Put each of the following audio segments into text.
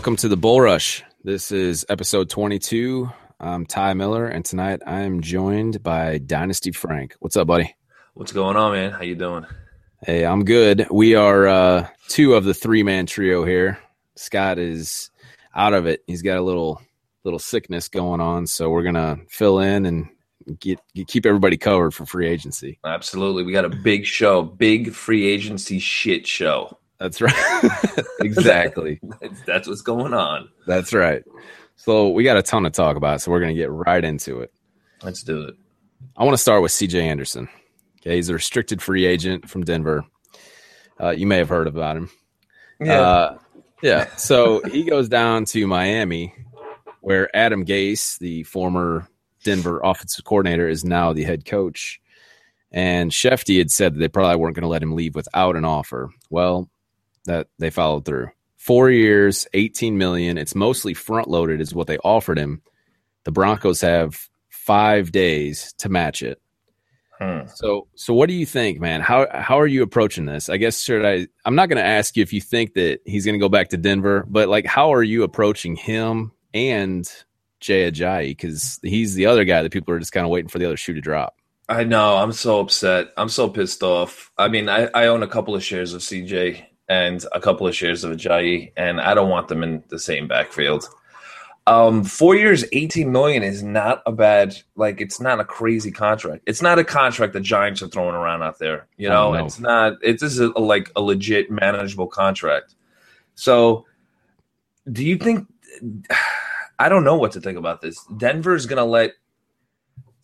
Welcome to the Bull Rush. This is episode 22. I'm Ty Miller, and tonight I am joined by Dynasty Frank. What's up, buddy? What's going on, man? How you doing? Hey, I'm good. We are uh, two of the three man trio here. Scott is out of it. He's got a little little sickness going on, so we're gonna fill in and get, get keep everybody covered for free agency. Absolutely, we got a big show, big free agency shit show. That's right. exactly. That's, that's what's going on. That's right. So we got a ton to talk about, so we're gonna get right into it. Let's do it. I want to start with CJ Anderson. Okay, he's a restricted free agent from Denver. Uh, you may have heard about him. Yeah. Uh, yeah. So he goes down to Miami, where Adam Gase, the former Denver offensive coordinator, is now the head coach. And Shefty had said that they probably weren't going to let him leave without an offer. Well, that they followed through. Four years, 18 million. It's mostly front loaded, is what they offered him. The Broncos have five days to match it. Hmm. So, so what do you think, man? How how are you approaching this? I guess should I? I'm not going to ask you if you think that he's going to go back to Denver, but like, how are you approaching him and Jay Ajayi? Because he's the other guy that people are just kind of waiting for the other shoe to drop. I know. I'm so upset. I'm so pissed off. I mean, I, I own a couple of shares of CJ and a couple of shares of Ajayi, and I don't want them in the same backfield. Um, four years, 18 million is not a bad, like, it's not a crazy contract. It's not a contract the Giants are throwing around out there. You know, Oh, no. it's not, it's just a, like a legit manageable contract. So, do you think, I don't know what to think about this. Denver's going to let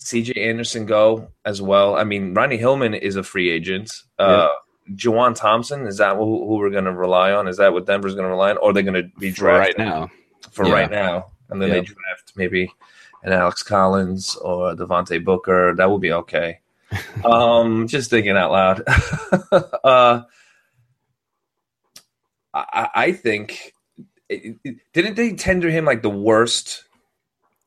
CJ Anderson go as well. I mean, Ronnie Hillman is a free agent. Uh, Juwan Thompson, is that who, who we're going to rely on? Is that what Denver's going to rely on? Or are they're going to be For right now. for Yeah. right now, and then they draft maybe an Alex Collins or Devontae Booker. That would be okay. um, just thinking out loud. uh, I, I think didn't they tender him like the worst,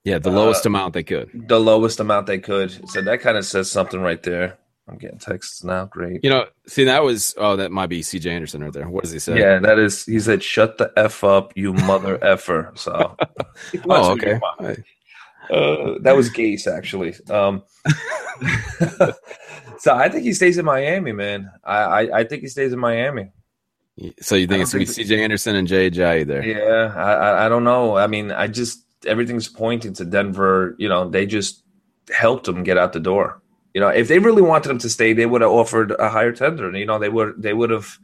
Yeah, the Uh, lowest amount they could. the lowest amount they could? So that kind of says something right there. I'm getting texts now. Great. You know, see that was oh, that might be CJ Anderson right there. What does he say? Yeah, that is. He said, "Shut the f up, you mother effer." So, Oh, okay. Uh, that was Gase, actually. Um, so I think he stays in Miami, man. I, I, I think he stays in Miami. So you think it's gonna be CJ Anderson and Jay Ajayi there? Yeah, I, I don't know. I mean, I just everything's pointing to Denver. You know, they just helped him get out the door. You know, if they really wanted him to stay, they would have offered a higher tender. and You know, they would they would have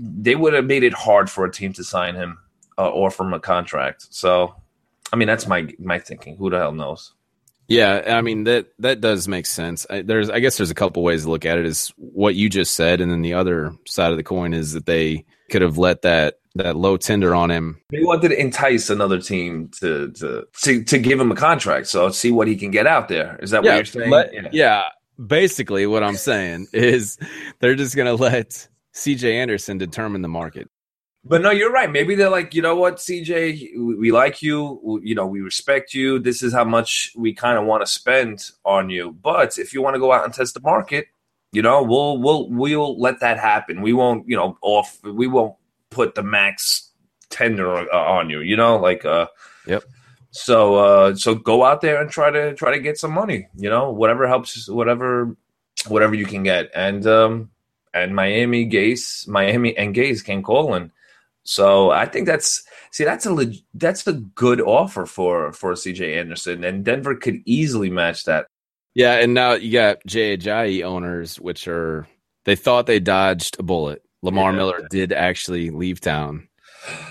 they would have made it hard for a team to sign him uh, or from a contract. So, I mean, that's my my thinking. Who the hell knows? Yeah, I mean that that does make sense. I, there's, I guess, there's a couple ways to look at it. Is what you just said, and then the other side of the coin is that they could have let that that low tender on him. They wanted to entice another team to to to, to give him a contract. So see what he can get out there. Is that what you're saying? let- yeah. Basically, what I'm saying is they're just gonna let CJ Anderson determine the market. But no, you're right. Maybe they're like, you know what, CJ, we, we like you. We- You know, we respect you. This is how much we kind of want to spend on you. But if you want to go out and test the market, you know, we'll we'll we'll let that happen. We won't, you know, off. We won't put the max tender uh, on you. You know, like uh, Yep. So uh, so go out there and try to try to get some money. You know, whatever helps, whatever whatever you can get. And um, and Miami Gase, Miami and Gase came calling. So I think that's see that's a leg, that's a good offer for for CJ Anderson, and Denver could easily match that. Yeah, and now you got Jay Ajayi owners, which are they thought they dodged a bullet. Lamar Yeah. Miller did actually leave town.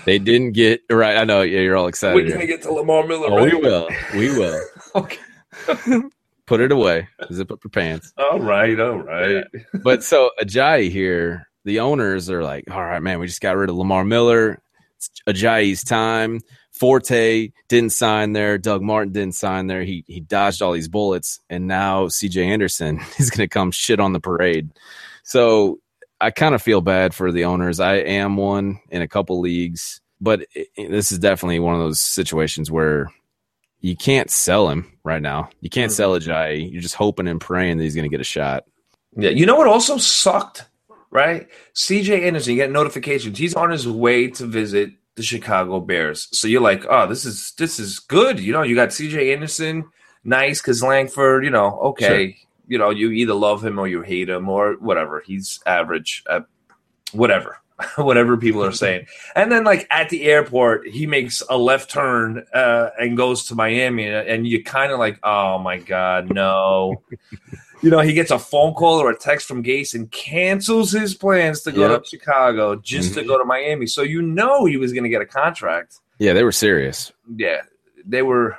They didn't get right. I know. Yeah, you're all excited. We're gonna get to Lamar Miller. Oh, we will. We will. Okay. Put it away. Zip up your pants. All right. All right. But so Ajayi here, the owners are like, all right, man, we just got rid of Lamar Miller. It's Ajayi's time. Forte didn't sign there. Doug Martin didn't sign there. He he dodged all these bullets, and now CJ Anderson is going to come shit on the parade. So I kind of feel bad for the owners. I am one in a couple leagues, but it, this is definitely one of those situations where you can't sell him right now. You can't Mhm. sell Ajayi. You're just hoping and praying that he's going to get a shot. Yeah. You know what also sucked, right? CJ Anderson, you get notifications. He's on his way to visit the Chicago Bears. So you're like, oh, this is this is good. You know, you got C.J. Anderson, nice because Langford. You know, okay. Sure. You know, you either love him or you hate him or whatever. He's average. Uh, whatever. whatever people are saying. And then, like at the airport, he makes a left turn uh, and goes to Miami, and you kind of like, oh my god, no. you know, he gets a phone call or a text from Gase and cancels his plans to go yep. to Chicago just mm-hmm. to go to Miami. So you know he was going to get a contract. Yeah, they were serious. Yeah, they were.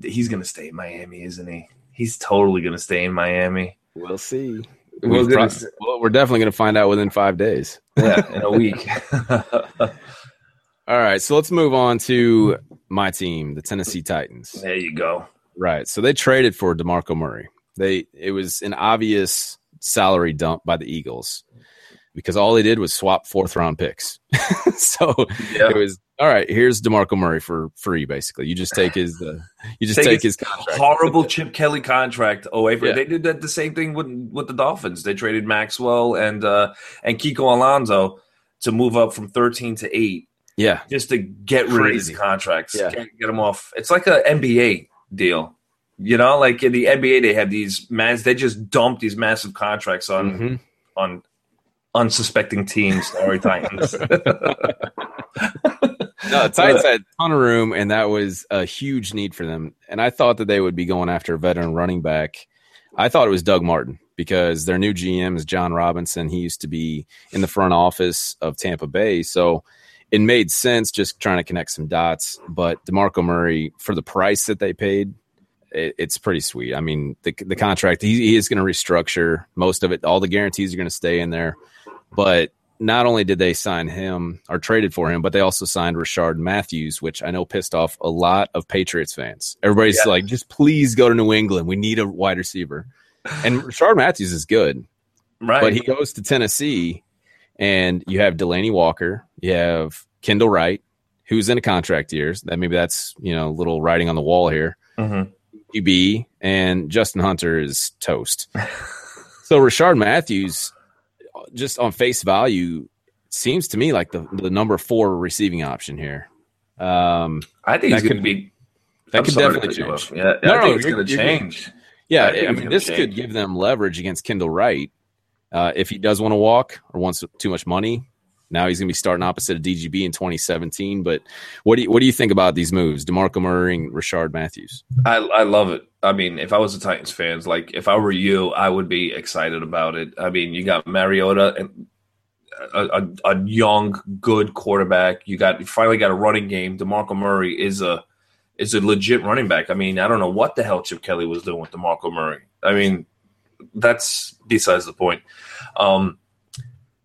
He's going to stay in Miami, isn't he? He's totally going to stay in Miami. We'll see. We're, pro- well, we're definitely going to find out within five days. Yeah, in a week. All right, so let's move on to my team, the Tennessee Titans. There you go. Right. So they traded for DeMarco Murray. They it was an obvious salary dump by the Eagles because all they did was swap fourth round picks. so yeah. it was all right. Here's Demarco Murray for free. Basically, you just take his uh, you just take, take his contract. horrible Chip Kelly contract away. For, yeah. They did that the same thing with with the Dolphins. They traded Maxwell and uh, and Kiko Alonso to move up from thirteen to eight. Yeah, just to get rid of these contracts. Yeah. Get, get them off. It's like an NBA deal. You know, like in the NBA, they have these mass. They just dump these massive contracts on mm-hmm. on unsuspecting teams. Sorry, Titans. no, Titans had a ton of room, and that was a huge need for them. And I thought that they would be going after a veteran running back. I thought it was Doug Martin because their new GM is Jon Robinson. He used to be in the front office of Tampa Bay, so it made sense just trying to connect some dots. But Demarco Murray, for the price that they paid, it, it's pretty sweet. I mean, the the contract he, he is going to restructure most of it. All the guarantees are going to stay in there, but not only did they sign him or traded for him, but they also signed Rishard Matthews, which I know pissed off a lot of Patriots fans. Everybody's yeah. like, just please go to New England. We need a wide receiver. And Rishard Matthews is good. Right. But he goes to Tennessee, and you have Delanie Walker, you have Kendall Wright, who's in a contract years. That maybe that's you know a little writing on the wall here. Mm-hmm. QB, and Justin Hunter is toast. so Rishard Matthews, just on face value, seems to me like the, the number four receiving option here. Um, I think going to be. That I'm could definitely change. Yeah, no, I think no, it's going to change. Yeah, I, I mean, this change. could give them leverage against Kendall Wright uh, if he does want to walk or wants too much money. Now he's going to be starting opposite of DGB in 2017. But what do you, what do you think about these moves, Demarco Murray and Rishard Matthews? I, I love it. I mean, if I was a Titans fans, like if I were you, I would be excited about it. I mean, you got Mariota and a, a, a young, good quarterback. You got you finally got a running game. Demarco Murray is a is a legit running back. I mean, I don't know what the hell Chip Kelly was doing with Demarco Murray. I mean, that's besides the point. Um,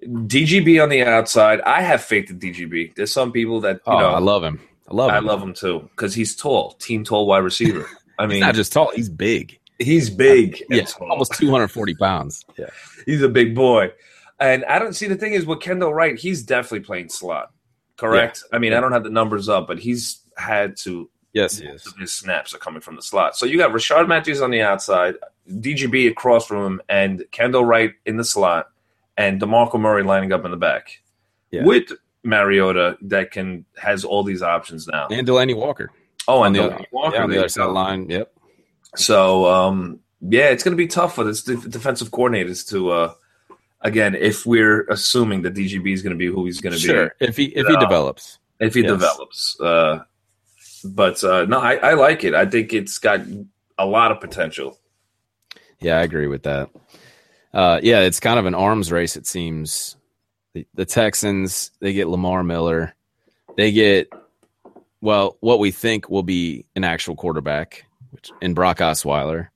DGB on the outside. I have faith in DGB. There's some people that you oh, know. I love him. I love him. I love him too because he's tall, team tall wide receiver. I mean, he's not just tall; he's big. He's big. Yeah, almost 240 pounds. Yeah, he's a big boy. And I don't see the thing is with Kendall Wright, he's definitely playing slot. Correct. Yeah. I mean, yeah. I don't have the numbers up, but he's had to. Yes, he is. His snaps are coming from the slot. So you got Rishard Matthews on the outside, DGB across from him, and Kendall Wright in the slot and DeMarco Murray lining up in the back yeah. with Mariota that can has all these options now. And Delanie Walker. Oh, and Delanie Walker yeah, on the other side of the line. Yep. So um, yeah, it's going to be tough for the defensive coordinators to uh, again if we're assuming that DGB is going to be who he's going to sure. be. If he if he uh, develops. If he yes. develops. Uh, but uh, no, I, I like it. I think it's got a lot of potential. Yeah, I agree with that uh, yeah, it's kind of an arms race. It seems the, the Texans they get Lamar Miller, they get well what we think will be an actual quarterback, which in Brock Osweiler.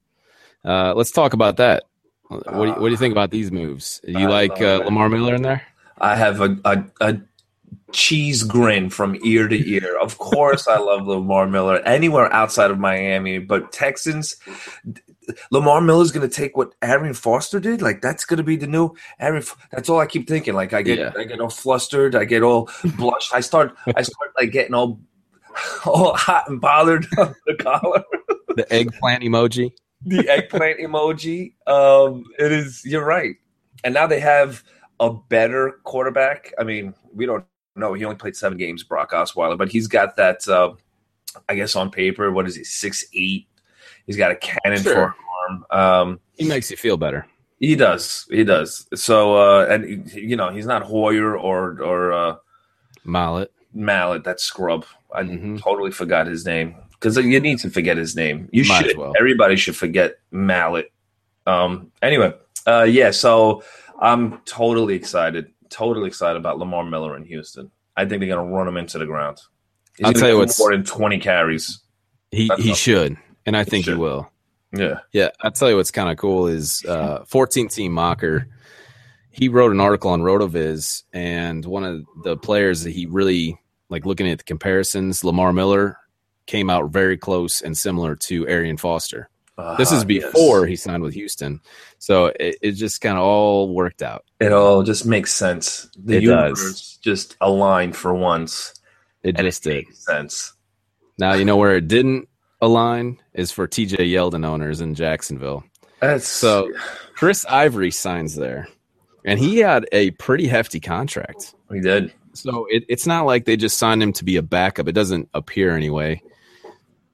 Uh, let's talk about that. What do, you, what do you think about these moves? You I like uh, Lamar Miller in there? I have a, a, a cheese grin from ear to ear. Of course, I love Lamar Miller anywhere outside of Miami, but Texans, Lamar Miller's going to take what Arian Foster did. Like that's going to be the new Arian. That's all I keep thinking. Like I get, yeah. I get all flustered. I get all blushed. I start, I start like getting all, all hot and bothered on the collar. the eggplant emoji. the eggplant emoji. Um, it is. You're right. And now they have a better quarterback. I mean, we don't know. he only played seven games, Brock Osweiler, but he's got that. Uh, I guess on paper, what is he? Six eight. He's got a cannon Sure. for an arm. Um, He makes you feel better. he does. He does. So, uh, and you know, he's not Hoyer or or uh, Mallett. Mallett. That scrub. I Mhm. totally forgot his name because you need to forget his name. You Might should. well. Everybody should forget Mallett. Um. Anyway, uh, yeah. So I'm totally excited. Totally excited about Lamar Miller in Houston. I think they're gonna run him into the ground. He's I'll tell you what's- more than 20 carries. He That's he should, and I think he will. Yeah. Yeah, I'll tell you what's kind of cool is uh, 14 team mocker. He wrote an article on Rotoviz, and one of the players that he really like looking at the comparisons, Lamar Miller came out very close and similar to Arian Foster. This Ah, is before he signed with Houston, so it, it just kind of all worked out. it all just makes sense. The It universe does. just aligned for once. It just it did. makes sense. Now you know where it didn't align is for TJ Yeldon owners in Jacksonville. That's So Chris Ivory signs there, and he had a pretty hefty contract. we did. So it, it's not like they just signed him to be a backup. It doesn't appear anyway.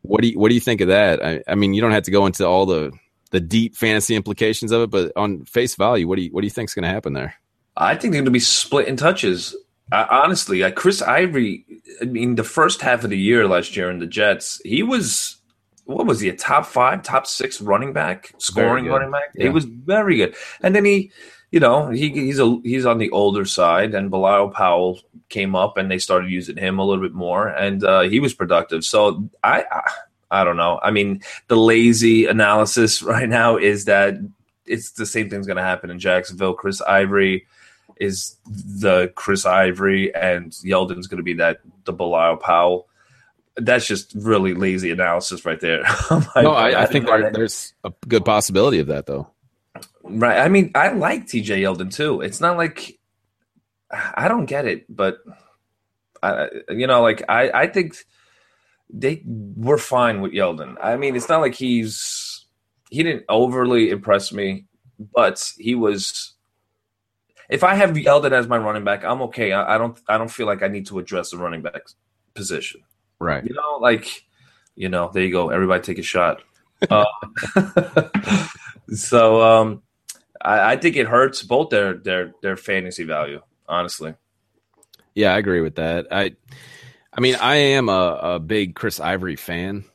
What do you what do you think of that? I, I mean, you don't have to go into all the the deep fantasy implications of it, but on face value, what do you what do you think's going to happen there? I think they're going to be split in touches. I, honestly, like Chris Ivory. I mean, the first half of the year last year in the Jets, he was what was he a top five, top six running back, scoring running back? He was very good. And then he, you know, he he's a he's on the older side, and Bilal Powell came up, and they started using him a little bit more, and uh, he was productive. So I, I I don't know. I mean, the lazy analysis right now is that it's the same thing's going to happen in Jacksonville. Chris Ivory is the Chris Ivory, and Yeldon's going to be that the Bilal Powell. That's just really lazy analysis right there. Oh I'm like, no, I, I think there, there's a good possibility of that, though. right. I mean, I like TJ Yeldon too. It's not like I don't get it, but I, you know, like I, I think they were fine with Yeldon. I mean, it's not like he's he didn't overly impress me, but he was. If I have Yeldon as my running back, I'm okay. I, I don't. I don't feel like I need to address the running back position. Right. You know, like you know, there you go. Everybody take a shot. Uh, so um, I, I think it hurts both their their their fantasy value. Honestly, Yeah, I agree with that. I, I mean, I am a, a big Chris Ivory fan,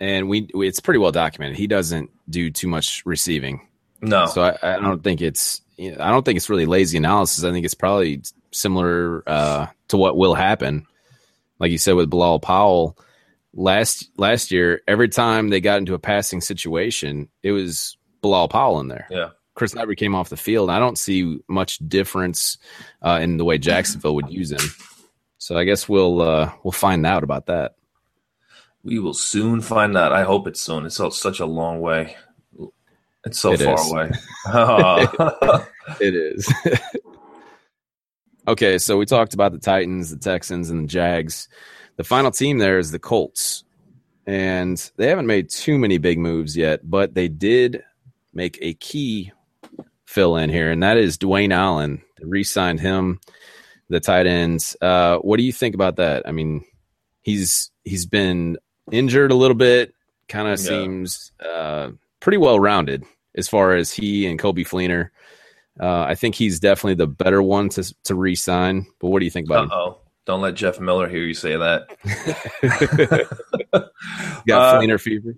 and we, we it's pretty well documented. He doesn't do too much receiving, no. so I, I don't think it's you know, I don't think it's really lazy analysis. I think it's probably similar uh, to what will happen, like you said with Bilal Powell last last year. Every time they got into a passing situation, it was Bilal Powell in there. Yeah. Chris Ivory came off the field. I don't see much difference uh, in the way Jacksonville would use him. So I guess we'll uh, we'll find out about that. We will soon find out. I hope it's soon. It's such a long way. It's so It far is. away. Oh. It is. okay, so we talked about the Titans, the Texans, and the Jags. The final team there is the Colts. And they haven't made too many big moves yet, but they did make a key fill in here, and that is Dwayne Allen. They re signed him, the tight ends. Uh, what do you think about that? I mean, he's he's been injured a little bit, kind of Yeah. seems uh, pretty well rounded as far as he and Coby Fleener. Uh, I think he's definitely the better one to to re-sign. But what do you think about? Uh-oh. Don't let Jeff Miller hear you say that. Got Uh, Fleener fever.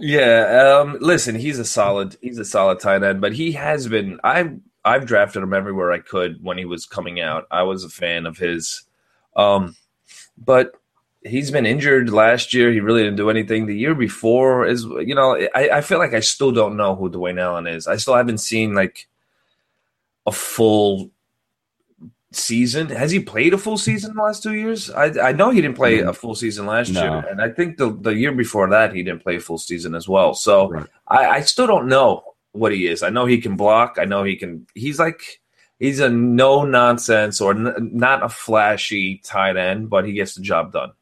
Yeah, um, listen, he's a solid he's a solid tight end, but he has been I I've drafted him everywhere I could when he was coming out. I was a fan of his. Um but he's been injured last year. He really didn't do anything. The year before is you know, I, I feel like I still don't know who Dwayne Allen is. I still haven't seen like a full season. Has he played a full season in the last two years? I I know he didn't play a full season last No. year, and I think the the year before that he didn't play a full season as well. So Right. I, I still don't know what he is. I know he can block. I know he can. He's like he's a no nonsense or n- not a flashy tight end, but he gets the job done.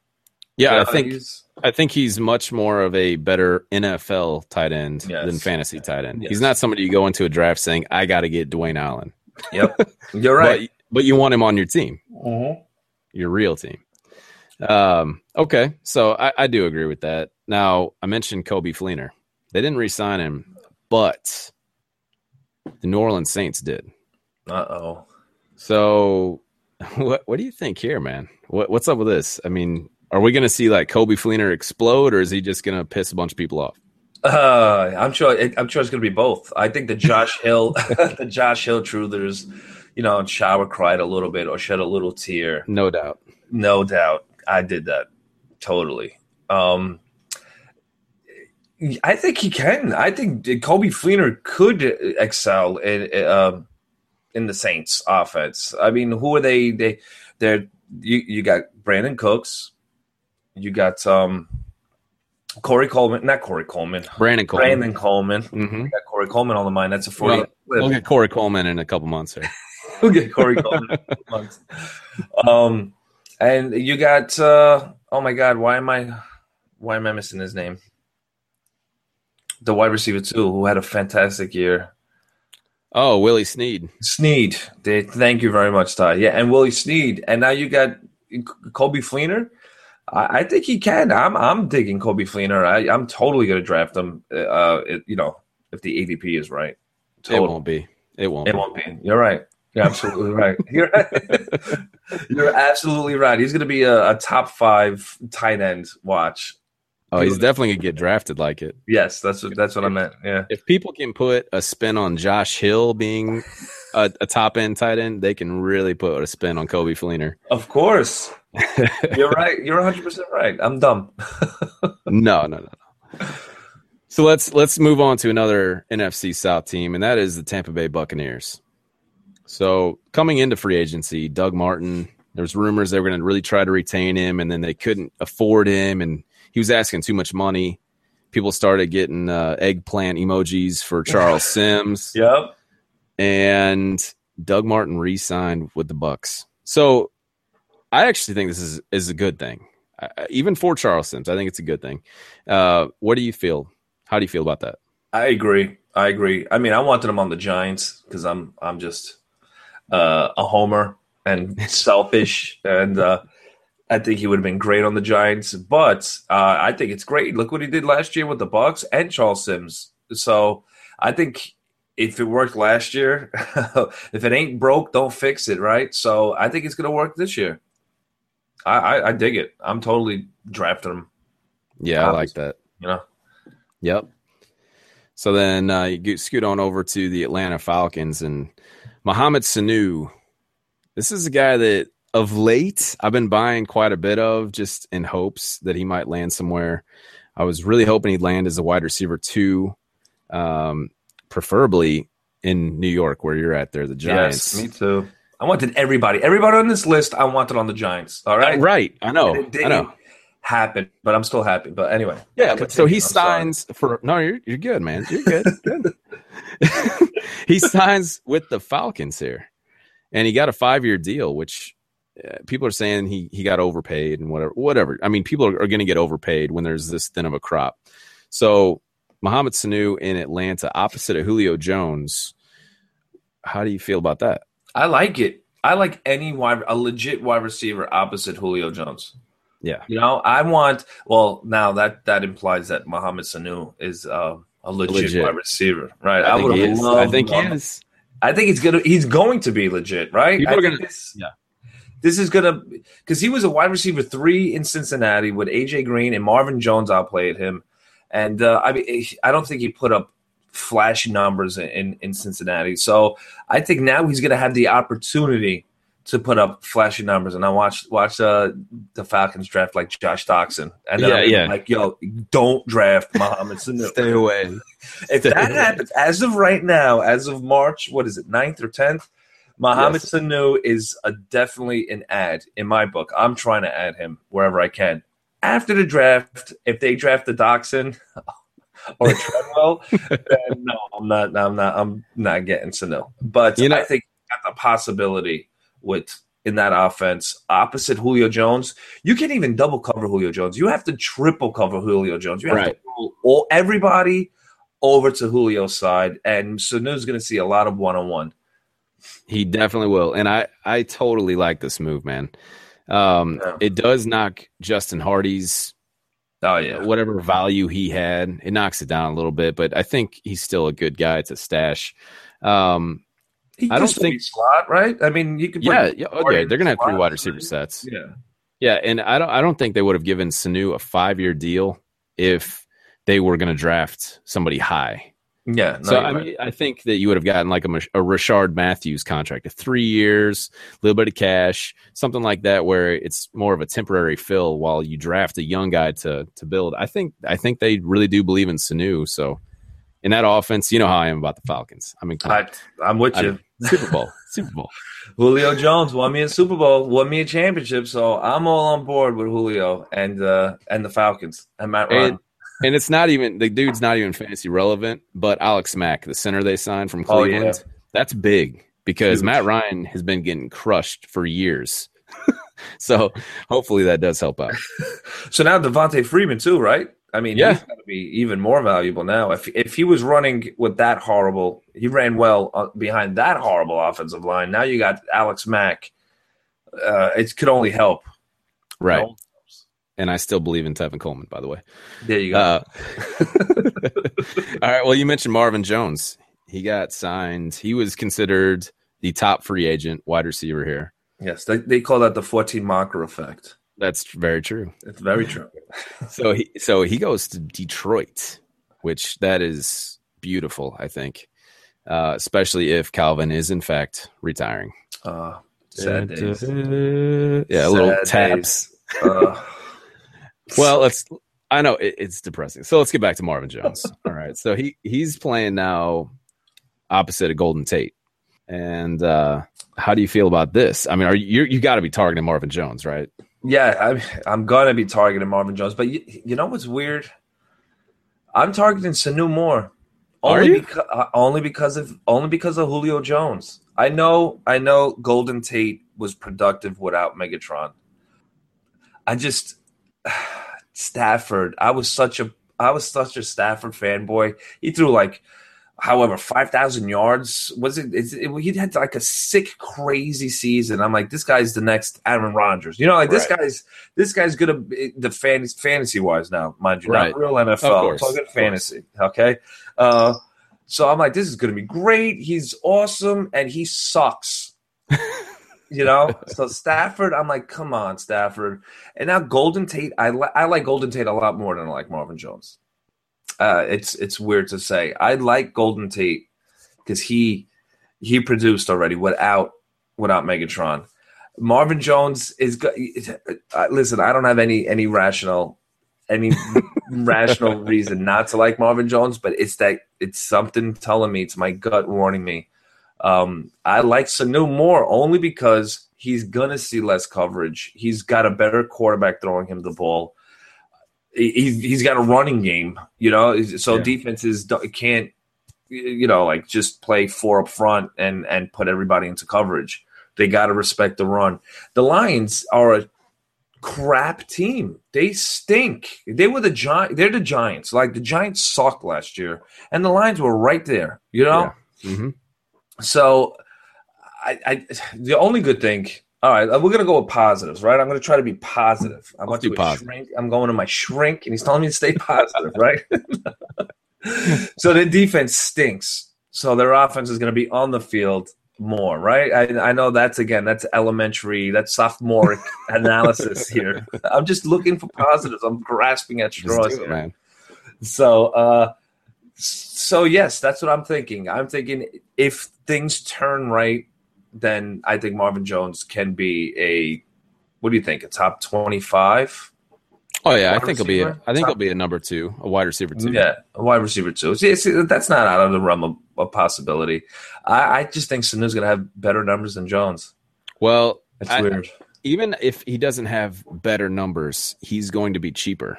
Yeah, I think he's- I think he's much more of a better NFL tight end Yes. than fantasy tight end. Yes. He's not somebody you go into a draft saying, "I got to get Dwayne Allen," Yep, you're right. but but you want him on your team. your real team. Um, okay, so I, I do agree with that. Now I mentioned Coby Fleener. They didn't re-sign him, but the New Orleans Saints did. Uh oh. So, what what do you think here, man? What what's up with this? I mean, are we going to see like Coby Fleener explode, or is he just going to piss a bunch of people off? Uh, I'm sure. I'm sure it's going to be both. I think the Josh Hill, the Josh Hill truthers, you know, shower cried a little bit or shed a little tear. No doubt. No doubt. I did that totally. Um, I think he can. I think Coby Fleener could excel in uh, in the Saints offense. I mean, who are they? They they're you, you got Brandin Cooks, you got um Corey Coleman, not Corey Coleman, Brandon Coleman. Brandon Coleman. Mm-hmm. Got Corey Coleman on the mind. That's a forty. Well, we'll get Corey Coleman in a couple months here. we'll get Corey Coleman. in a couple months. Um, and you got uh, oh my god, why am I why am I missing his name? The wide receiver too, who had a fantastic year. Oh, Willie Snead. Snead. They, thank you very much, Ty. Yeah, and Willie Snead. And now you got Coby Fleener. I, I think he can. I'm I'm digging Coby Fleener. I, I'm totally going to draft him. Uh, it, you know, if the ADP is right. It won't be. It won't. It be. won't be. You're right. You're absolutely right. You're right. You're absolutely right. He's going to be a, a top five tight end watch. Oh, he's definitely gonna get drafted like it. Yes, that's what that's what I meant. Yeah. If people can put a spin on Josh Hill being a, a top end tight end, they can really put a spin on Coby Fleener. Of course. You're right. You're 100 percent right. I'm dumb. no, no, no, no. So let's let's move on to another NFC South team, and that is the Tampa Bay Buccaneers. So coming into free agency, Doug Martin, there's rumors they were going to really try to retain him, and then they couldn't afford him, and he was asking too much money. People started getting uh, eggplant emojis for Charles Sims. Yep. And Doug Martin re-signed with the Bucks. So I actually think this is is a good thing, I, even for Charles Sims. I think it's a good thing. Uh, what do you feel? How do you feel about that? I agree. I agree. I mean, I wanted him on the Giants because I'm I'm just uh, a homer and selfish, and uh, I think he would have been great on the Giants. But uh, I think it's great. Look what he did last year with the Bucks and Charles Sims. So I think if it worked last year, if it ain't broke, don't fix it, right? So I think it's going to work this year. I, I, I dig it. I'm totally drafting him. Yeah, I like that. You know. Yep. So then uh, you scoot on over to the Atlanta Falcons and Mohamed Sanu. This is a guy that of late I've been buying quite a bit of just in hopes that he might land somewhere. I was really hoping he'd land as a wide receiver too, um, preferably in New York where you're at there, the Giants. Yes, me too. I wanted everybody, everybody on this list. I wanted on the Giants. All right, right. I know. I know. Happen, but I'm still happy. But anyway, yeah. But so he I'm signs sorry. for no. You're you're good, man. You're good. good. he signs with the Falcons here, and he got a five year deal, which uh, people are saying he he got overpaid and whatever. Whatever. I mean, people are, are going to get overpaid when there's this thin of a crop. So Mohamed Sanu in Atlanta, opposite of Julio Jones. How do you feel about that? I like it. I like any wide, a legit wide receiver opposite Julio Jones. Yeah, you know, I want. Well, now that that implies that Mohamed Sanu is uh, a legit, legit, wide receiver, right? I, I would have loved. I think he is. I think he's gonna. He's going to be legit, right? People I are gonna. Yeah. This is gonna because he was a wide receiver three in Cincinnati with AJ Green and Marvin Jones outplayed him, and uh, I mean, I don't think he put up flashy numbers in in Cincinnati. So I think now he's gonna have the opportunity to put up flashy numbers. And I watched watch uh, the Falcons draft like Josh Doctson, and yeah, yeah, like yo, don't draft Mohamed Sanu. Stay away. if Stay that away. happens, as of right now, as of March, what is it, 9th or tenth? Mohamed Yes. Sanu is a, definitely an ad in my book. I'm trying to add him wherever I can. After the draft, if they draft the Doctson or Treadwell, then no, I'm not. I'm not. I'm not getting Sanu. But You know- I think the possibility with in that offense opposite Julio Jones, you can't even double cover Julio Jones. You have to triple cover Julio Jones. You have Right. to pull all everybody over to Julio's side, and Sanu's going to see a lot of one on one. He definitely will, and I I totally like this move, man. Um, Yeah. It does knock Justin Hardy's Oh yeah, whatever value he had. It knocks it down a little bit, but I think he's still a good guy It's a stash. Um, he I don't think- slot right. I mean, you could yeah, yeah, okay. They're gonna have three wide receiver sets. Yeah, Yeah, and I don't I don't think they would have given Sanu a five year deal if they were going to draft somebody high. Yeah. No, so you're I right. I think that you would have gotten like a, Mich- a Rishard Matthews contract, a three years, a little bit of cash, something like that, where it's more of a temporary fill while you draft a young guy to to build. I think I think they really do believe in Sanu. So in that offense, you know how I am about the Falcons. I mean, come on. I, I'm with I- you. Super Bowl, Super Bowl. Julio Jones won me a Super Bowl, won me a championship, so I'm all on board with Julio and uh, and the Falcons and Matt Ryan. And, and it's not even the dude's not even fantasy relevant, but Alex Mack, the center they signed from Oh, yeah. Cleveland, that's big because Huge. Matt Ryan has been getting crushed for years. so hopefully that does help out. So now Devonta Freeman too, right? I mean, Yeah. he's got to be even more valuable now. If if he was running with that horrible, he ran well uh, behind that horrible offensive line. Now you got Alex Mack. Uh, it could only help. Right. No. And I still believe in Tevin Coleman, by the way. There you go. Uh, all right. Well, you mentioned Marvin Jones. He got signed. He was considered the top free agent wide receiver here. yes, they, they call that the 14 marker effect. That's very true. It's very true. so he so he goes to Detroit, which that is beautiful. I think, uh, especially if Calvin is in fact retiring. Uh, sad days. Yeah, a little Sad taps. Uh, Well, let's. I know it, it's depressing. So let's get back to Marvin Jones. All right. So he he's playing now opposite of Golden Tate. And uh, how do you feel about this? I mean, are you you got to be targeting Marvin Jones, right? Yeah, I'm, I'm gonna be targeting Marvin Jones, but you, you know what's weird? I'm targeting Sanu more. Are you? because uh, only because of only because of Julio Jones. I know I know Golden Tate was productive without Megatron. I just Stafford. I was such a I was such a Stafford fanboy. He threw like however, 5,000 yards. Was it, it? He had like a sick, crazy season. I'm like, this guy's the next Aaron Rodgers. You know, like this Right. guy's this guy's good at the fantasy, fantasy wise now, mind you, Right. not real NFL. Talking fantasy. Okay. Uh, so I'm like, this is going to be great. He's awesome, and he sucks. you know, so Stafford, I'm like, come on, Stafford. And now Golden Tate, I li- I like Golden Tate a lot more than I like Marvin Jones. Uh, it's it's weird to say. I like Golden Tate because he he produced already without without Megatron. Marvin Jones is go- uh, listen. I don't have any any rational any rational reason not to like Marvin Jones, but it's that it's something telling me, it's my gut warning me. Um, I like Sanu more only because he's gonna see less coverage. He's got a better quarterback throwing him the ball. He- He's he's got a running game, you know. So Yeah. defenses can't, you know, like just play four up front and and put everybody into coverage. They got to respect the run. The Lions are a crap team. They stink. They were the giant. They're the Giants. Like the Giants sucked last year, and the Lions were right there. You know. hmm So, I, I the only good thing. All right, we're gonna go with positives, right? I'm gonna try to be positive. I went do to positive. shrink. I'm going to my shrink, and he's telling me to stay positive, right? so the defense stinks. So their offense is gonna be on the field more, right? I, I know that's again that's elementary, that's sophomoric analysis here. I'm just looking for positives. I'm grasping at straws it, man. So, uh, so yes, that's what I'm thinking. I'm thinking if things turn right, then I think Marvin Jones can be a. What do you think? A top twenty-five? Oh yeah, I think he'll be. A. I think Top- he'll be a number two, a wide receiver two. Yeah, a wide receiver two. See, see, that's not out of the realm of, of possibility. I, I just think Sanu's going to have better numbers than Jones. Well, That's I- weird. even if he doesn't have better numbers, he's going to be cheaper.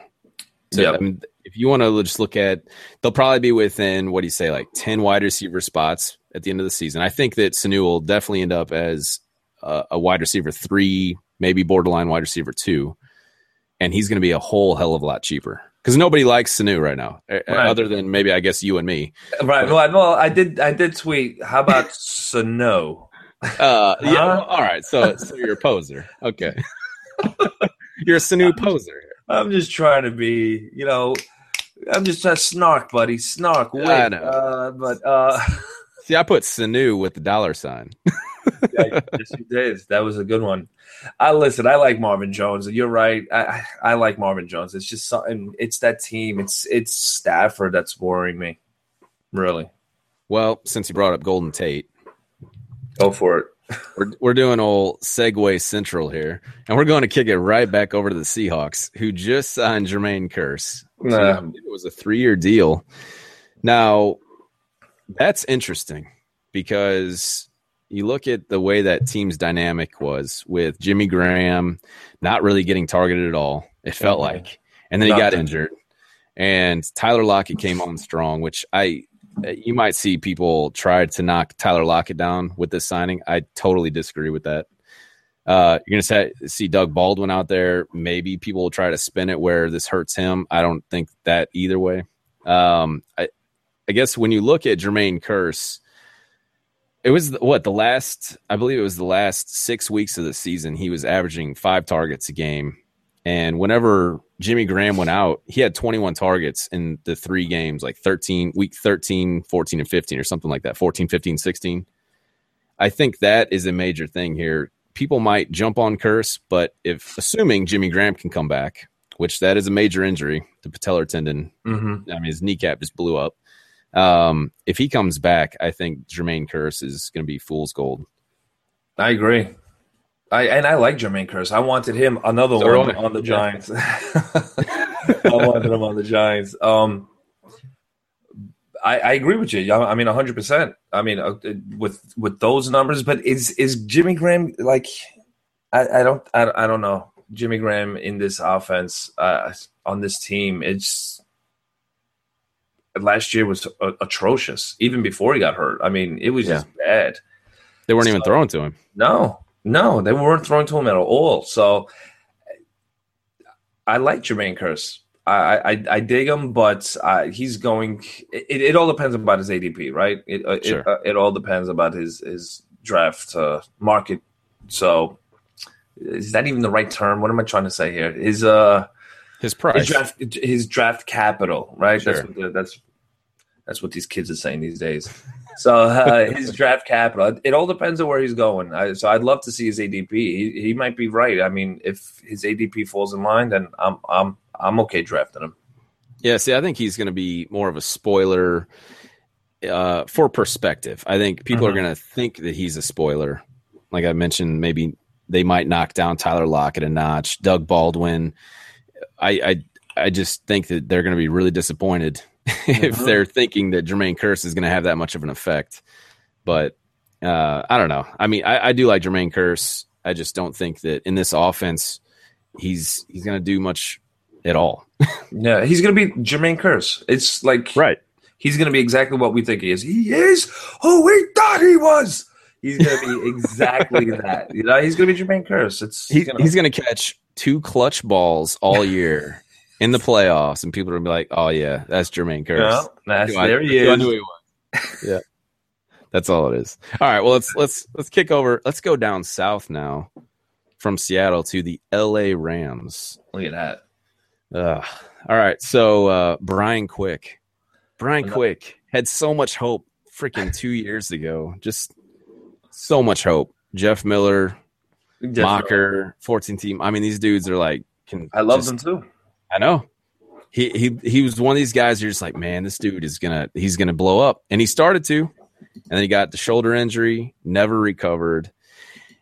So, Yep. I mean, if you want to just look at, they'll probably be within what do you say, like ten wide receiver spots at the end of the season. I think that Sanu will definitely end up as a, a wide receiver three, maybe borderline wide receiver two, and he's going to be a whole hell of a lot cheaper because nobody likes Sanu right now, uh, Right. other than maybe I guess you and me. Right. Well, I- well, I did. I did tweet. How about Sano? Uh, yeah. Well, all right. So, so you're a poser. Okay. You're a Sanu poser. I'm just trying to be, you know, I'm just trying to snark, buddy, snark. Wait, I know. Uh, but uh, See, I put Sanu with the dollar sign. yeah, yes, you did. That was a good one. I listen. I like Marvin Jones. You're right. I I like Marvin Jones. It's just something. It's that team. It's it's Stafford that's worrying me. Really. Well, since you brought up Golden Tate, Go for it. we're, we're doing old Segway Central here, and we're going to kick it right back over to the Seahawks, who just signed Jermaine Kearse. So, Nah. I believe it was a three year deal. Now, that's interesting because you look at the way that team's dynamic was with Jimmy Graham not really getting targeted at all, it felt Mhm. like. And then he got injured. And Tyler Lockett came on strong, which I you might see people try to knock Tyler Lockett down with this signing. I totally disagree with that. Uh, you're going to see Doug Baldwin out there. Maybe people will try to spin it where this hurts him. I don't think that either way. Um, I, I guess when you look at Jermaine Kearse, it was what the last, I believe it was the last six weeks of the season. He was averaging five targets a game. And whenever Jimmy Graham went out, he had 21 targets in the three games, like 13, week 13, 14, and 15, or something like that 14, 15, 16. I think that is a major thing here. People might jump on Kearse, but if assuming Jimmy Graham can come back, which that is a major injury, the patellar tendon, Mm-hmm. I mean, his kneecap just blew up. Um, if he comes back, I think Jermaine Kearse is going to be fool's gold. I agree. I and I like Jermaine Kearse. I wanted him another So one on the Giants. I wanted him on the Giants. Um, I, I agree with you. I I mean, hundred percent. I mean, uh, with with those numbers, but is is Jimmy Graham like? I, I don't I, I don't know Jimmy Graham in this offense uh, on this team. It's last year was uh, atrocious. Even before he got hurt, I mean, it was just bad. They weren't even So- throwing to him. No, no, they weren't throwing to him at all. So I like Jermaine Kearse. I, I, I dig him, but uh, he's going. It, it all depends about his ADP, right? It uh, Sure. it, uh, it all depends about his his draft uh, market. So is that even the right term? What am I trying to say here? His uh His his price. draft his draft capital, right? Sure. That's what the, that's that's what these kids are saying these days. So uh, his draft capital, it all depends on where he's going. I, so I'd love to see his ADP. He, he might be right. I mean, if his ADP falls in line, then I'm I'm I'm okay drafting him. Yeah, see, I think he's going to be more of a spoiler uh, for perspective. I think people are going to think that he's a spoiler. Like I mentioned, maybe they might knock down Tyler Lockett a notch, Doug Baldwin. I I, I just think that they're going to be really disappointed if Mhm. they're thinking that Jermaine Kearse is going to have that much of an effect. But uh, I don't know. I mean, I, I do like Jermaine Kearse. I just don't think that in this offense, he's he's going to do much at all. Yeah, he's gonna be Jermaine Kearse. It's like Right. he's gonna be exactly what we think he is. He is who we thought he was. He's gonna be exactly that. You know, he's gonna be Jermaine Curse. It's He, he's going to catch two clutch balls all year in the playoffs, and people are to be like, "Oh yeah, that's Jermaine Kearse." yeah, that's, I- there he is. knew he was. yeah, that's all it is. All right, well let's let's let's kick over. Let's go down south now, from Seattle to the L.A. Rams. Look at that. Ugh. All right, so uh, Brian Quick, Brian Quick had so much hope freaking two years ago, just so much hope. Jeff Miller, Definitely. Mocker, 14 team. I mean, these dudes are like, can I love just- them too. I know. He he he was one of these guys. You're just like, man, this dude is gonna he's gonna blow up, and he started to, and then he got the shoulder injury, never recovered.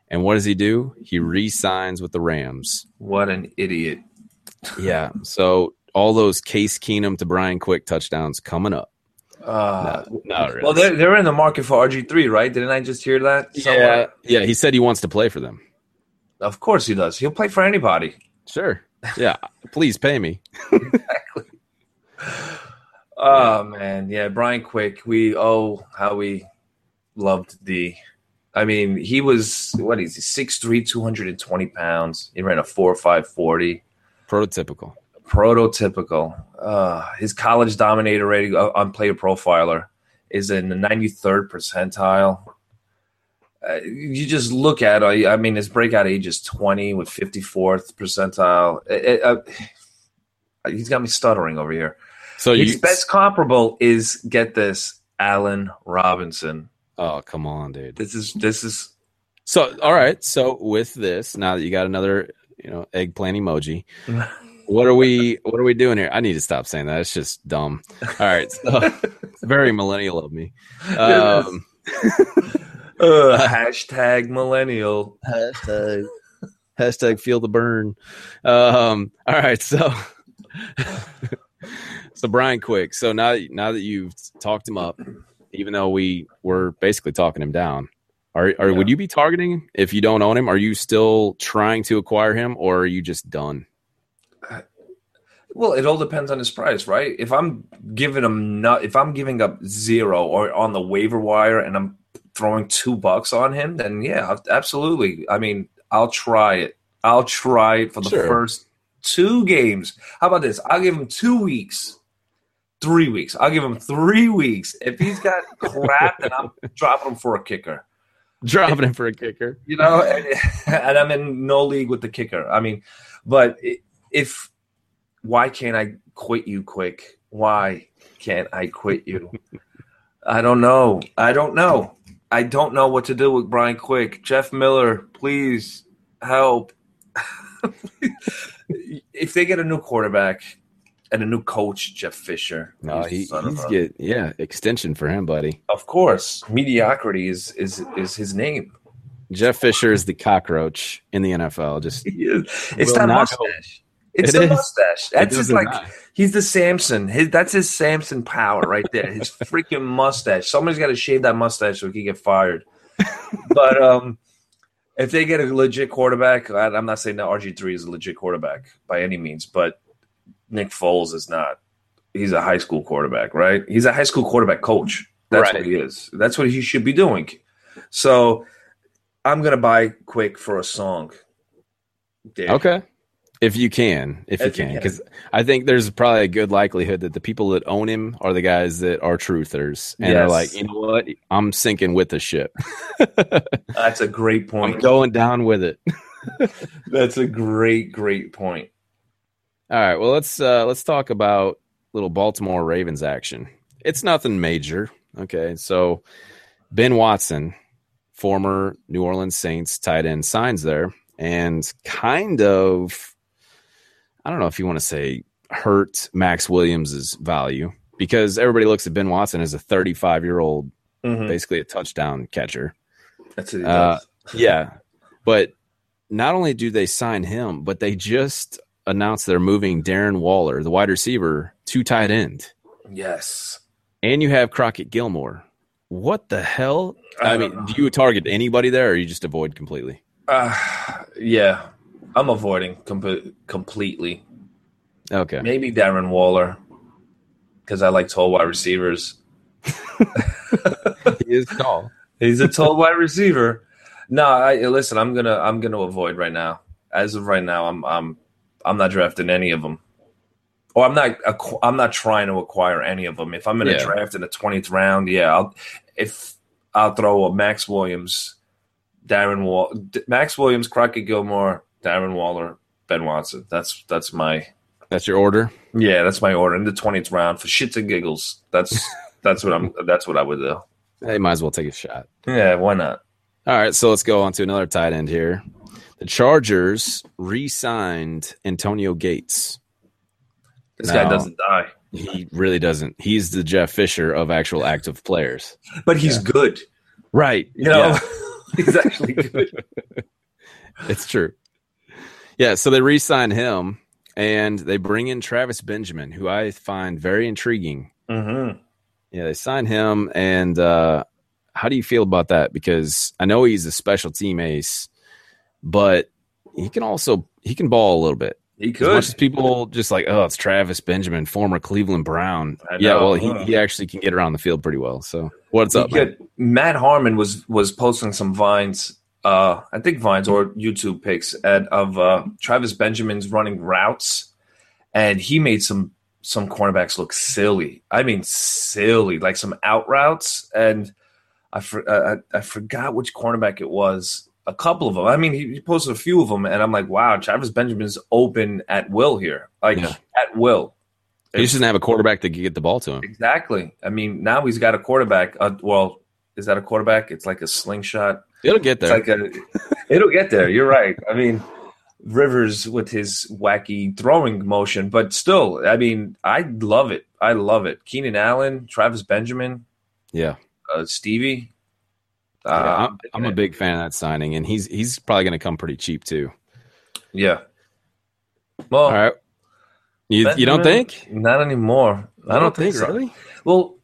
And what does he do? He re-signs with the Rams. What an idiot. Yeah. So all those Case Keenum to Brian Quick touchdowns coming up. Uh, No, not really. well, they're, they're in the market for RG3, right? Didn't I just hear that? yeah, yeah. He said he wants to play for them. Of course he does. He'll play for anybody. Sure. Yeah. Please pay me. exactly. Oh, man. Yeah, Brian Quick. We, oh, how we loved the. I mean, he was, what is he, 6'3, 220 pounds. He ran a 4'5, 40. Prototypical. prototypical. Uh, his college dominator rating uh, on Player Profiler is in the 93rd percentile. Uh, you just look at. uh, I mean, his breakout age is twenty with fifty fourth percentile. It- it, uh, he's got me stuttering over here. So you His best comparable is get this, Allen Robinson. Oh, come on, dude. This is this is So all right. So with this, now that you got another, you know, eggplant emoji, what are we what are we doing here? I need to stop saying that. It's just dumb. All right. So very millennial of me. Um, uh, hashtag millennial. hashtag hashtag feel the burn. Um, all right, so so Brian Quick. So now now that you've talked him up, even though we were basically talking him down, are, are would you be targeting him if you don't own him? Are you still trying to acquire him, or are you just done? Well, it all depends on his price, right? If I'm giving him not, if I'm giving up zero or on the waiver wire and I'm throwing two bucks on him, then yeah, absolutely. I mean, I'll try it. I'll try it for the Sure. first two games. How about this? I'll give him two weeks, three weeks. I'll give him three weeks. If he's got crap, then I'm dropping him for a kicker. Dropping him for a kicker. you know, and, and I'm in no league with the kicker. I mean, but if why can't I quit you quick? Why can't I quit you? I don't know. I don't know. I don't know what to do with Brian Quick. Jeff Miller, please help. if they get a new quarterback and a new coach, Jeff Fisher, No, he, he's get yeah extension for him, buddy. of course, mediocrity is is is his name. Jeff Fisher is the cockroach in the NFL. Just. It's that not go. It's It the is. mustache. That's his like. He's the Samson. His, that's his Samson power right there. His freaking mustache. Somebody's got to shave that mustache so he can get fired. but um, if they get a legit quarterback, I, I'm not saying that RG three is a legit quarterback by any means, but Nick Foles is not. He's a high school quarterback, right? He's a high school quarterback coach. That's Right. what he is. That's what he should be doing. So I'm gonna buy quick for a song. Dave. Okay. If you can, if, you can, because I think there's probably a good likelihood that the people that own him are the guys that are truthers and are like, you know what, I'm sinking with the ship. That's a great I'm point. going down with it. That's a great, great point. All right, well let's uh, let's talk about little Baltimore Ravens action. It's nothing major. Okay, so Ben Watson, former New Orleans Saints tight end, signs there and kind of, I don't know if you want to say hurt Maxx Williams's value because everybody looks at Ben Watson as a 35 year old, Mhm. basically a touchdown catcher. That's what he Uh, does. Yeah. But not only do they sign him, but they just announced they're moving Darren Waller, the wide receiver, to tight end. yes. And you have Crockett Gilmore. What the hell? I, I mean, know. do you target anybody there or you just avoid completely? Uh, yeah, I'm avoiding com- completely. Okay. Maybe Darren Waller because I like tall wide receivers. he is tall. He's a tall wide receiver. No, I listen. I'm gonna I'm gonna avoid right now. As of right now, I'm I'm I'm not drafting any of them, or I'm not acqu- I'm not trying to acquire any of them. If I'm gonna Yeah. draft in the twentieth round, yeah, I'll if I'll throw a Maxx Williams, Darren Wall, D- Maxx Williams, Crockett Gilmore, Darren Waller, Ben Watson. That's that's my That's your order? yeah, that's my order in the twentieth round for shits and giggles. That's that's what I'm that's what I would do. Hey, might as well take a shot. Yeah, why not? All right, so let's go on to another tight end here. The Chargers re signed Antonio Gates. This guy doesn't die, He really doesn't. He's the Jeff Fisher of actual active players. but he's good. Right. You know, Yeah, he's actually good. it's true. Yeah, so they re sign him and they bring in Travis Benjamin, who I find very intriguing. Mm-hmm. Yeah, they sign him. And uh, how do you feel about that? Because I know he's a special team ace, but he can also he can ball a little bit. He As could. much as people just like, oh, it's Travis Benjamin, former Cleveland Brown. Yeah, well, he, he actually can get around the field pretty well. So what's He up, could- Matt Harmon was was posting some vines, uh, I think vines or YouTube pics at, of uh, Travis Benjamin's running routes, and he made some some cornerbacks look silly. I mean, silly, like some out routes, and I, for, I I forgot which cornerback it was. A couple of them. I mean, he, he posted a few of them, and I'm like, wow, Travis Benjamin's open at will here, like Yeah. at will. He just doesn't have a quarterback to get the ball to him. Exactly. I mean, now he's got a quarterback. Uh, well, is that a quarterback? It's like a slingshot. It'll get there. like a. It'll get there. You're right. I mean, Rivers with his wacky throwing motion, but still, I mean, I love it. I love it. Keenan Allen, Travis Benjamin, yeah. uh, Stevie. Uh, Yeah, I'm, I'm a big fan of that signing, and he's he's probably going to come pretty cheap too. yeah. Well, All right, you you don't think? not anymore. I don't think so. really. Well,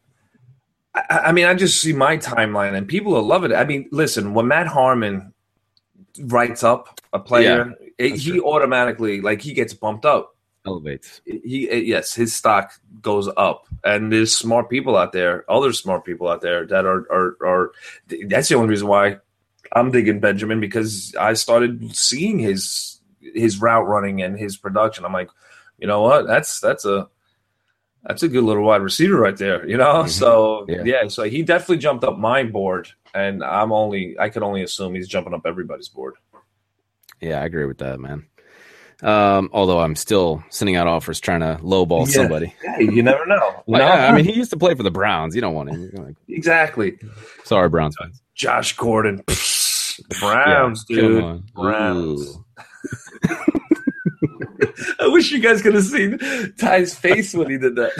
I, I mean, I just see my timeline, and people will love it. I mean, listen, when Matt Harmon writes up a player, it, he true. automatically like he gets bumped up. Elevates. He yes, his stock goes up, and there's smart people out there, other smart people out there that are are are. That's the only reason why I'm digging Benjamin because I started seeing his his route running and his production. I'm like, you know what? That's that's a that's a good little wide receiver right there. You know, Mhm. so Yeah. yeah. so he definitely jumped up my board, and I'm only I can only assume he's jumping up everybody's board. Yeah, I agree with that, man. Um, although I'm still sending out offers trying to lowball Yeah. somebody. Hey, you never know. Like, yeah, I mean, he used to play for the Browns. You don't want him. Like, exactly. Sorry, Browns fans. Josh Gordon, Browns, Come dude. Browns. I wish you guys could have seen Ty's face when he did that.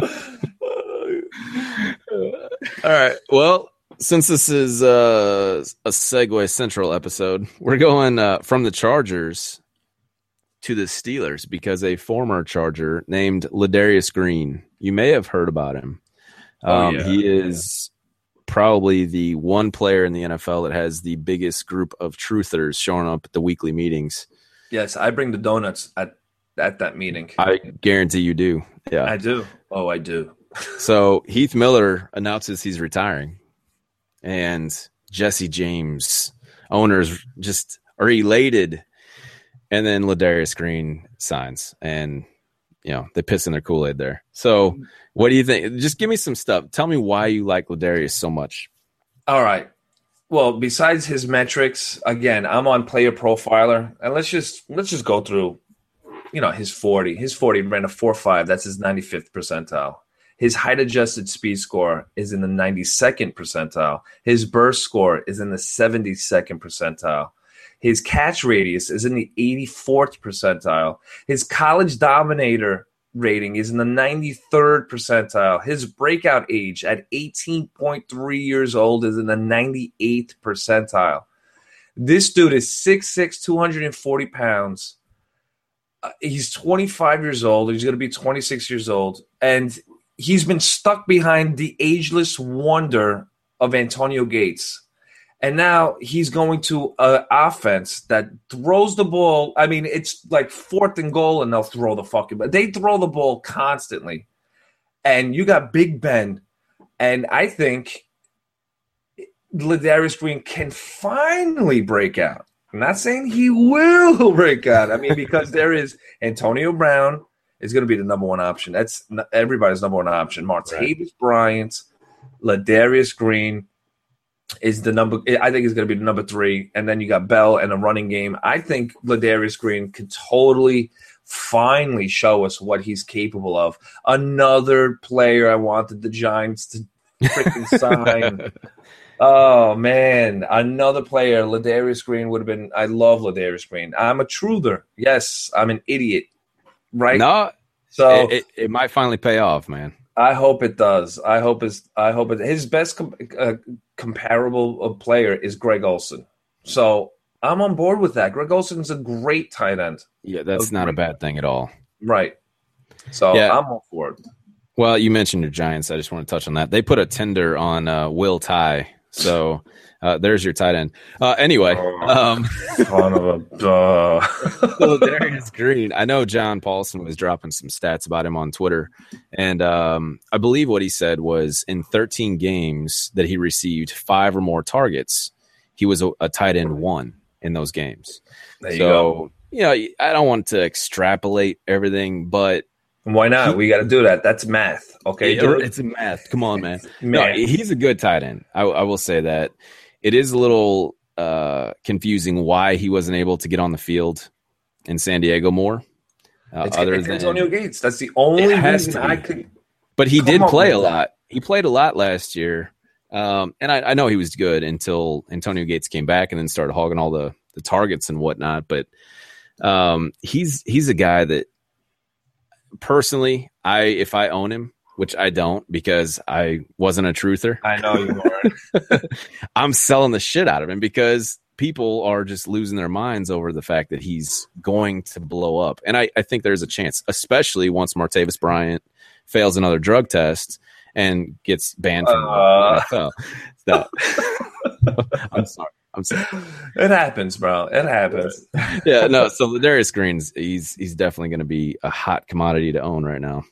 All right. Well, since this is uh, a Segway Central episode, we're going uh, from the Chargers to the Steelers because a former Charger named Ladarius Green, you may have heard about him. Oh, Um, yeah, he is probably the one player in the NFL that has the biggest group of truthers showing up at the weekly meetings. yes, I bring the donuts at at that meeting. I guarantee you do. Yeah. I do. Oh, I do. So Heath Miller announces he's retiring, and Jesse James owners just are elated, and then Ladarius Green signs, and you know they piss in their Kool Aid there. So what do you think? Just give me some stuff. Tell me why you like Ladarius so much. All right. Well, besides his metrics, again, I'm on Player Profiler, and let's just let's just go through, you know, his 40. His 40 ran a 4.5. That's his 95th percentile. His height adjusted speed score is in the 92nd percentile. His burst score is in the 72nd percentile. His catch radius is in the 84th percentile. His college dominator rating is in the 93rd percentile. His breakout age at 18.3 years old is in the 98th percentile. This dude is 6'6, 240 pounds. Uh, he's 25 years old. He's going to be 26 years old. And he's been stuck behind the ageless wonder of Antonio Gates. And now he's going to an offense that throws the ball. I mean, it's like fourth and goal, and they'll throw the fucking. But they throw the ball constantly, and you got Big Ben, and I think Ladarius Green can finally break out. I'm not saying he will break out. I mean, because there is Antonio Brown is going to be the number one option. That's everybody's number one option. Martavis Bryant, Ladarius Green is the number. I think is going to be the number three, and then you got Bell and a running game. I think Ladarius Green could totally, finally show us what he's capable of. Another player I wanted the Giants to freaking sign. Oh man, another player, Ladarius Green would have been. I love Ladarius Green. I'm a truther. Yes, I'm an idiot. Right. No, so it, it, it might finally pay off, man. I hope it does. I hope it's. I hope it. His best com- uh, comparable uh, player is Greg Olsen. So I'm on board with that. Greg Olsen's a great tight end. Yeah, that's not a bad thing at all. Right. So Yeah. I'm all for it. Well, you mentioned your Giants. I just want to touch on that. They put a tender on uh, Will Tye, so uh, there's your tight end. Uh, anyway, um, Son of a duh. so Darius Green. I know John Paulsen was dropping some stats about him on Twitter, and um, I believe what he said was in 13 games that he received five or more targets, he was a, a tight end one in those games. There you so go. you know, I don't want to extrapolate everything, but Why not? We got to do that. That's math. Okay, Yeah, it's a math. Come on, man. No, he's a good tight end. I, I will say that. It is a little uh, confusing why he wasn't able to get on the field in San Diego more. Uh, It's, other it's than, Antonio Gates. That's the only reason. I could. but he did play a that. lot. He played a lot last year, um, and I, I know he was good until Antonio Gates came back and then started hogging all the the targets and whatnot. But um, he's he's a guy that personally, I if I own him, which I don't because I wasn't a truther. I know you are. I'm selling the shit out of him because people are just losing their minds over the fact that he's going to blow up. And I, I think there's a chance, especially once Martavis Bryant fails another drug test and gets banned from Uh. the NFL. So, I'm sorry. I'm sorry. it happens, bro. It happens. Yeah, no. So Darius Green's he's he's definitely going to be a hot commodity to own right now.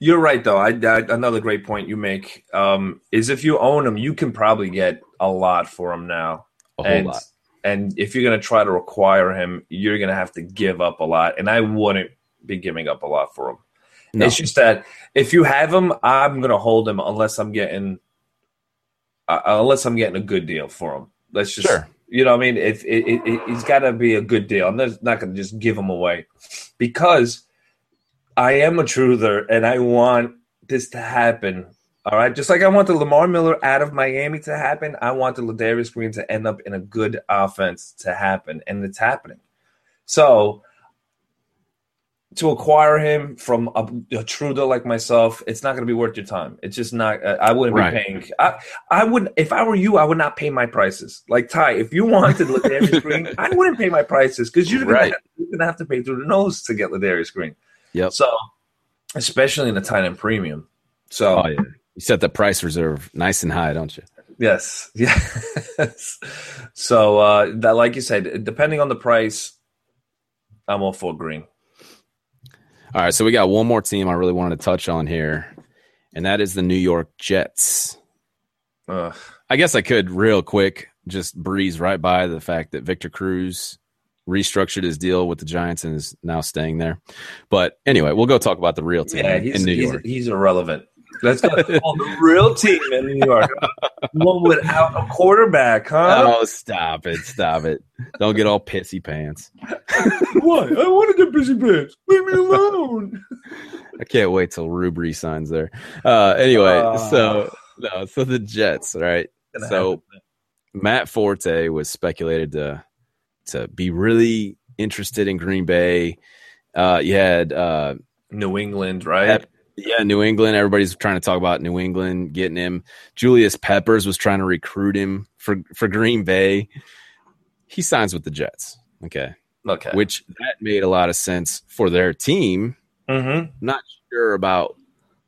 You're right, though. I, I another great point you make um, is if you own him, you can probably get a lot for him now. A whole and lot. and if you're going to try to acquire him, you're going to have to give up a lot. And I wouldn't be giving up a lot for him. No. It's just that if you have him, I'm going to hold him unless I'm getting uh, unless I'm getting a good deal for him. Let's just Sure. you know, what I mean, if it, it, it, it's got to be a good deal. I'm not, not going to just give him away because I am a truther and I want this to happen. All right, just like I want the Lamar Miller out of Miami to happen, I want the Ladarius Green to end up in a good offense to happen, and it's happening. So to acquire him from a, a truther like myself, it's not going to be worth your time. It's just not. uh, I wouldn't Right. be paying. I, I would if I were you. I would not pay my prices. Like Ty, if you wanted Ladarius Green, I wouldn't pay my prices because you're Right. gonna gonna have to pay through the nose to get Ladarius Green. Yep. So, especially in the tight end premium. So Oh yeah. You set the price reserve nice and high, don't you? Yes, yes. so uh, that, like you said, depending on the price, I'm all for green. All right, so we got one more team I really wanted to touch on here, and that is the New York Jets. I guess I could real quick just breeze right by the fact that Victor Cruz restructured his deal with the Giants and is now staying there. But anyway, we'll go talk about the real team Yeah, in New he's, York. he's irrelevant. Let's go. oh, the real team in New York, one without a quarterback, huh? Oh, stop it! Stop it! Don't get all pissy pants. Why? I want to get busy pants. Leave me alone. I can't wait till Rubry signs there. Uh, anyway, Uh. so no, so the Jets, right? So Matt Forte was speculated to to be really interested in Green Bay. Uh, you had uh, New England, right? Pep- yeah, New England. Everybody's trying to talk about New England getting him. Julius Peppers was trying to recruit him for for Green Bay. He signs with the Jets. Okay, Okay. which that made a lot of sense for their team. mm-hmm. Not sure about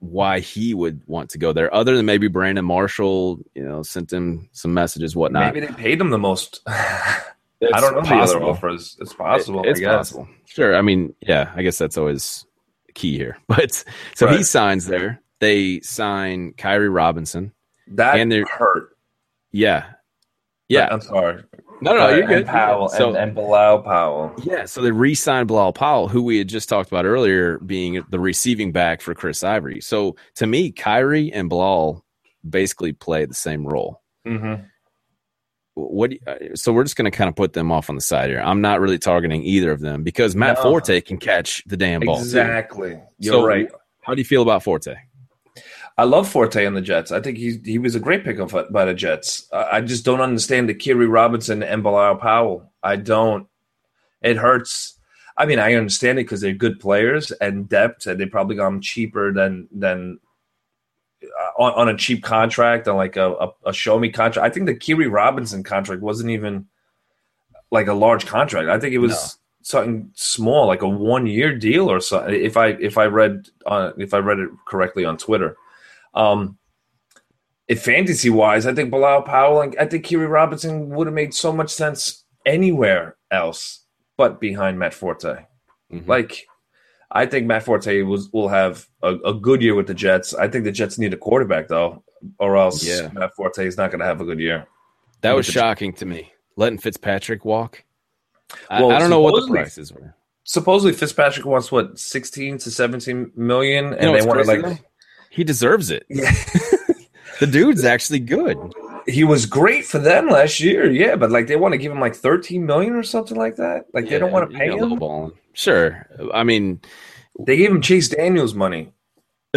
why he would want to go there, other than maybe Brandon Marshall. You know, sent him some messages, whatnot. Maybe they paid him the most. I don't know the possible. other offers. It's possible. It's I guess. possible. Sure. I mean, yeah, I guess that's always key here. But so he signs there. They sign Khiry Robinson. That And they're- hurt. Yeah. Yeah. I'm sorry. No, no, Uh, you're good. And Powell So, and, and Bilal Powell. yeah, so they re-signed Bilal Powell, who we had just talked about earlier, being the receiving back for Chris Ivory. So to me, Khiry and Bilal basically play the same role. Mm-hmm. What? you- uh, so we're just going to kind of put them off on the side here. I'm not really targeting either of them because Matt No. Forte can catch the damn ball. too. Exactly. You're So right. How do you feel about Forte? I love Forte on the Jets. I think he he was a great pickup for- by the Jets. I just don't understand the Khiry Robinson and Bilal Powell. I don't. It hurts. I mean, I understand it because they're good players and depth, and they probably got them cheaper than than on, on a cheap contract on like a, a, a show me contract. I think the Khiry Robinson contract wasn't even like a large contract. I think it was No. something small, like a one year deal or something. If I if I read on if I read it correctly on Twitter. Um, if fantasy wise, I think Bilal Powell and I think Khiry Robinson would have made so much sense anywhere else but behind Matt Forte. Mhm. Like, I think Matt Forte was, will have a, a good year with the Jets. I think the Jets need a quarterback though, or else Yeah. Matt Forte is not going to have a good year. That was shocking to me. Letting Fitzpatrick walk. I, Well, I don't know what the prices were. supposedly Fitzpatrick wants what sixteen to seventeen million, and You know they want like. he deserves it. Yeah, The dude's actually good. He was great for them last year. Yeah, but like they want to give him like thirteen million or something like that. Like they don't want to pay him. lowballing. Sure. I mean, They gave him Chase Daniels money.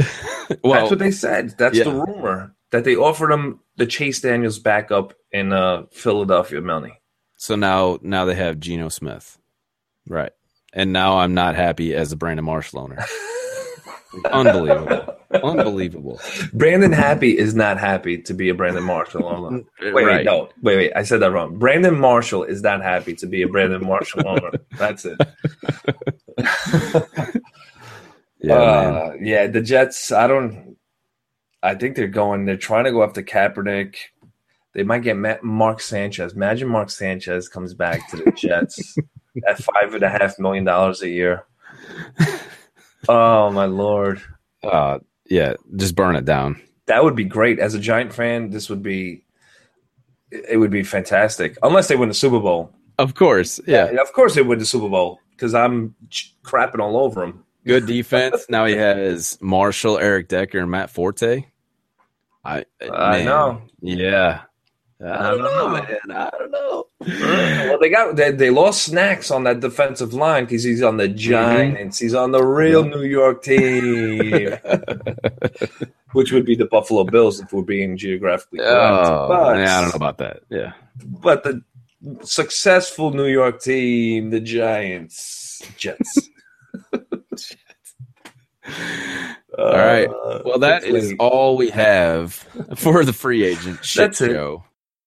well, That's what they said. That's the rumor that they offered him the Chase Daniels backup in uh, Philadelphia money. so now now they have Geno Smith, right? And now I'm not happy as a Brandon Marshall owner. Unbelievable, unbelievable. Brandon Happy is not happy to be a Brandon Marshall owner. Wait, wait, no, wait, wait. I said that wrong. Brandon Marshall is not happy to be a Brandon Marshall owner. That's it. Yeah, uh, yeah, the Jets. I don't. I think they're going. They're trying to go after Kaepernick. They might get Ma- Mark Sanchez. Imagine Mark Sanchez comes back to the Jets at five and a half million dollars a year. Oh my lord, Uh, yeah, just burn it down. that would be great. As a Giant fan, this would be. It would be fantastic, unless they win the Super Bowl. Of course, yeah. of course they win the Super Bowl because I'm ch- crapping all over them. Good defense. now he has Marshall, Eric Decker, and Matt Forte. I I man, know. Yeah. I don't know, man. I don't know. Well, they got they, they lost snacks on that defensive line because he's on the Mm-hmm. Giants. He's on the real New York team, which would be the Buffalo Bills if we're being geographically correct. Oh, but, yeah, I don't know about that. Yeah. but the successful New York team, the Giants, Jets. All right. Uh, Well, that is all we have for the free agent shit That's it.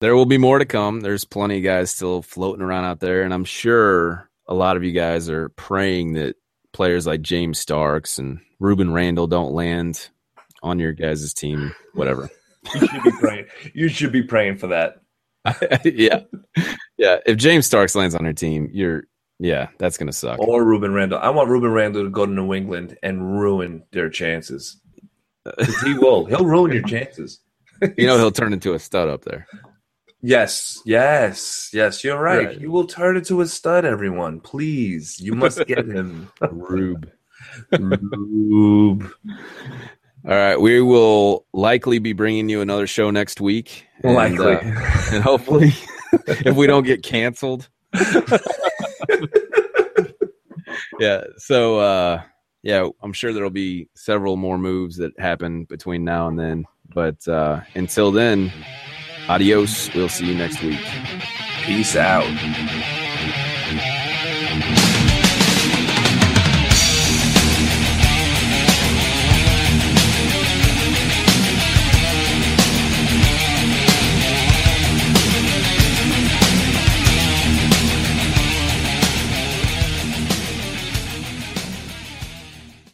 There will be more to come. There's plenty of guys still floating around out there, and I'm sure a lot of you guys are praying that players like James Starks and Rueben Randle don't land on your guys' team. Whatever. you should be praying. You should be praying for that. yeah, yeah. If James Starks lands on your team, you're yeah, that's gonna suck. Or Rueben Randle. I want Rueben Randle to go to New England and ruin their chances. he will. He'll ruin your chances. You know he'll turn into a stud up there. Yes, yes, yes. You're right. Right. You will turn into a stud. Everyone, please. You must get him. Rube. Rube. All right, we will likely be bringing you another show next week. And, Likely. uh, and hopefully, if we don't get canceled. yeah. So, uh, yeah, I'm sure there'll be several more moves that happen between now and then. But uh, until then, adios. We'll see you next week. Peace out.